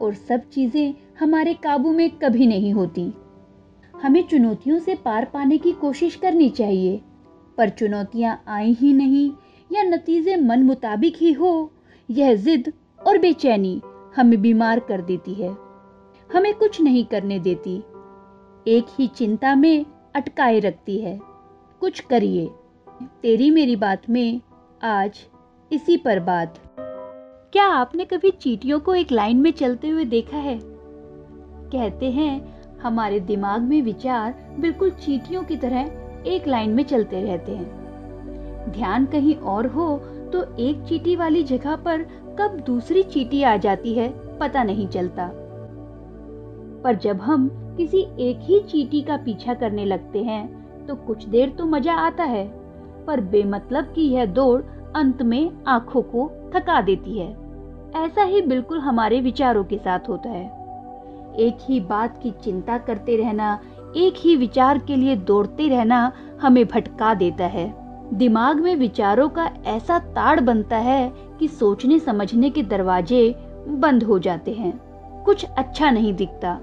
और सब चीज़ें हमारे काबू में कभी नहीं होती। हमें चुनौतियों से पार पाने की कोशिश करनी चाहिए, पर चुनौतियाँ आई ही नहीं या नतीजे मन मुताबिक ही हो, यह जिद और बेचैनी हमें बीमार कर देती है। हमें कुछ नहीं करने देती। एक ही चिंता में अटकाए रखती है। कुछ करिए। तेरी मेरी बात में आज इसी पर बात। क्या आपने कभी चीटियों को एक लाइन में चलते हुए देखा है? कहते हैं, हमारे दिमाग में विचार बिल्कुल चीटियों की तरह एक लाइन में चलते रहते हैं। ध्यान कहीं और हो तो एक चीटी वाली जगह पर कब दूसरी चीटी आ जाती है, पता नहीं चलता। पर जब हम किसी एक ही चीटी का पीछा करने लगते हैं तो कुछ देर तो मज़ा आता है। पर बेमतलब की यह दौड़ अंत में आँखों को थका देती है। ऐसा ही बिल्कुल हमारे विचारों के साथ होता है। एक ही बात की चिंता करते रहना, एक ही विचार के लिए दौड़ते रहना हमें भटका देता है। दिमाग में विचारों का ऐसा ताड़ बनता है कि सोचने समझने के दरवाजे बंद हो जाते हैं। कुछ अच्छा नहीं दिखता।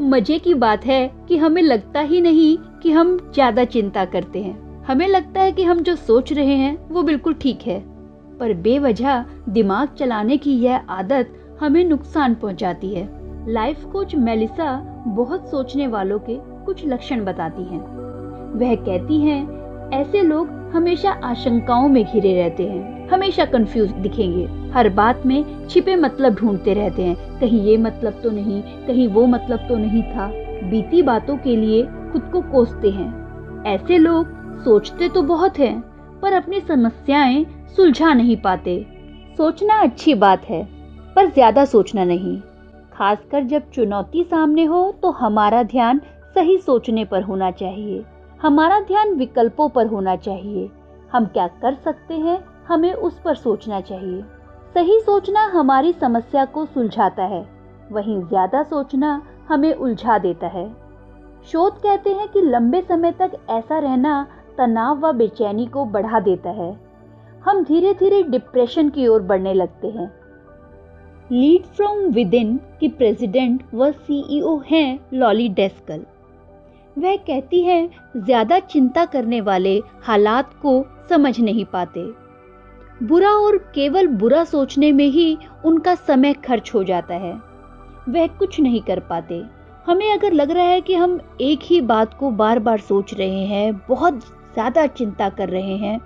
मज़े की बात है कि हमें लगता ही नहीं कि हम ज़्यादा चिंता करते हैं। हमें लगता है कि हम जो सोच रहे हैं वो बिल्कुल ठीक है। पर बेवजह दिमाग चलाने की यह आदत हमें नुकसान पहुंचाती है। लाइफ कोच मेलिसा बहुत सोचने वालों के कुछ लक्षण बताती हैं। वह कहती हैं, ऐसे लोग हमेशा आशंकाओं में घिरे रहते हैं, हमेशा कंफ्यूज दिखेंगे। हर बात में छिपे मतलब ढूंढते रहते हैं। कहीं ये मतलब तो नहीं, कहीं वो मतलब तो नहीं था। बीती बातों के लिए खुद को कोसते हैं। ऐसे लोग सोचते तो बहुत हैं, पर अपनी समस्याएँ सुलझा नहीं पाते। सोचना अच्छी बात है, पर ज़्यादा सोचना नहीं। खासकर जब चुनौती सामने हो तो हमारा ध्यान सही सोचने पर होना चाहिए। हमारा ध्यान विकल्पों पर होना चाहिए। हम क्या कर सकते हैं, हमें उस पर सोचना चाहिए। सही सोचना हमारी समस्या को सुलझाता है। वहीं ज़्यादा सोचना हमें उलझा देता है। शोध कहते हैं कि लंबे समय तक ऐसा रहना तनाव व बेचैनी को बढ़ा देता है। हम धीरे धीरे डिप्रेशन की ओर बढ़ने लगते हैं। लीड फ्रॉम विद इन की प्रेसिडेंट व सीईओ हैं लॉली डेस्कल वह कहती है, ज़्यादा चिंता करने वाले हालात को समझ नहीं पाते। बुरा और केवल बुरा सोचने में ही उनका समय खर्च हो जाता है। वह कुछ नहीं कर पाते। हमें अगर लग रहा है कि हम एक ही बात को बार बार सोच रहे हैं, बहुत ज़्यादा चिंता कर रहे हैं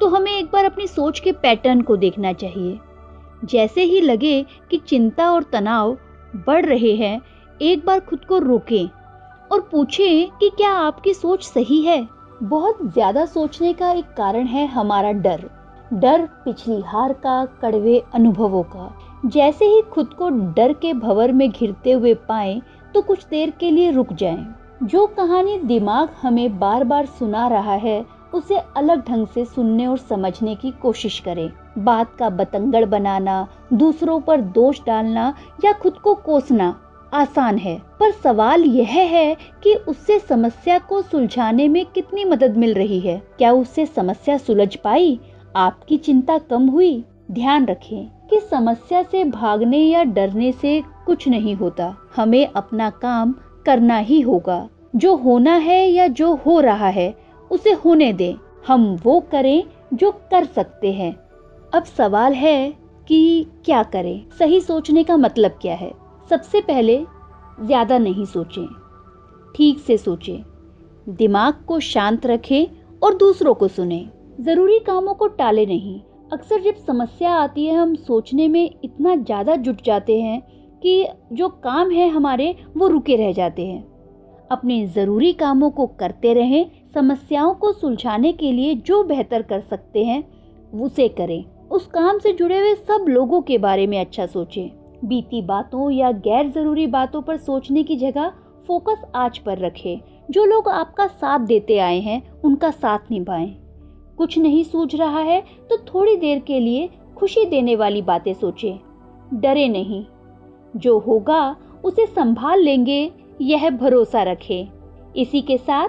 तो हमें एक बार अपनी सोच के पैटर्न को देखना चाहिए। जैसे ही लगे कि चिंता और तनाव बढ़ रहे हैं, एक बार खुद को रोकें और पूछें कि क्या आपकी सोच सही है। बहुत ज़्यादा सोचने का एक कारण है हमारा डर। डर पिछली हार का, कड़वे अनुभवों का। जैसे ही खुद को डर के भवर में घिरते हुए पाए तो कुछ देर के लिए रुक जाएँ। जो कहानी दिमाग हमें बार बार सुना रहा है उसे अलग ढंग से सुनने और समझने की कोशिश करें। बात का बतंगड़ बनाना, दूसरों पर दोष डालना या खुद को कोसना आसान है। पर सवाल यह है कि उससे समस्या को सुलझाने में कितनी मदद मिल रही है? क्या उससे समस्या सुलझ पाई? आपकी चिंता कम हुई? ध्यान रखें कि समस्या से भागने या डरने से कुछ नहीं होता। हमें अपना काम करना ही होगा। जो होना है या जो हो रहा है उसे होने दें। हम वो करें जो कर सकते हैं। अब सवाल है कि क्या करें? सही सोचने का मतलब क्या है? सबसे पहले ज़्यादा नहीं सोचें। ठीक से सोचें। दिमाग को शांत रखें और दूसरों को सुने। ज़रूरी कामों को टाले नहीं। अक्सर जब समस्या आती है, हम सोचने में इतना ज़्यादा जुट जाते हैं कि जो काम है हमारे, वो रुके रह जाते हैं। अपने ज़रूरी कामों को करते रहें समस्याओं को सुलझाने के लिए जो बेहतर कर सकते हैं, उसे करें। उस काम से जुड़े हुए सब लोगों के बारे में अच्छा सोचें। बीती बातों या गैर ज़रूरी बातों पर सोचने की जगह फोकस आज पर रखें। जो लोग आपका साथ देते आए हैं, उनका साथ निभाएँ। कुछ नहीं सूझ रहा है तो थोड़ी देर के लिए खुशी देने वाली बातें सोचें। डरे नहीं। जो होगा, उसे संभाल लेंगे, यह भरोसा रखें। इसी के साथ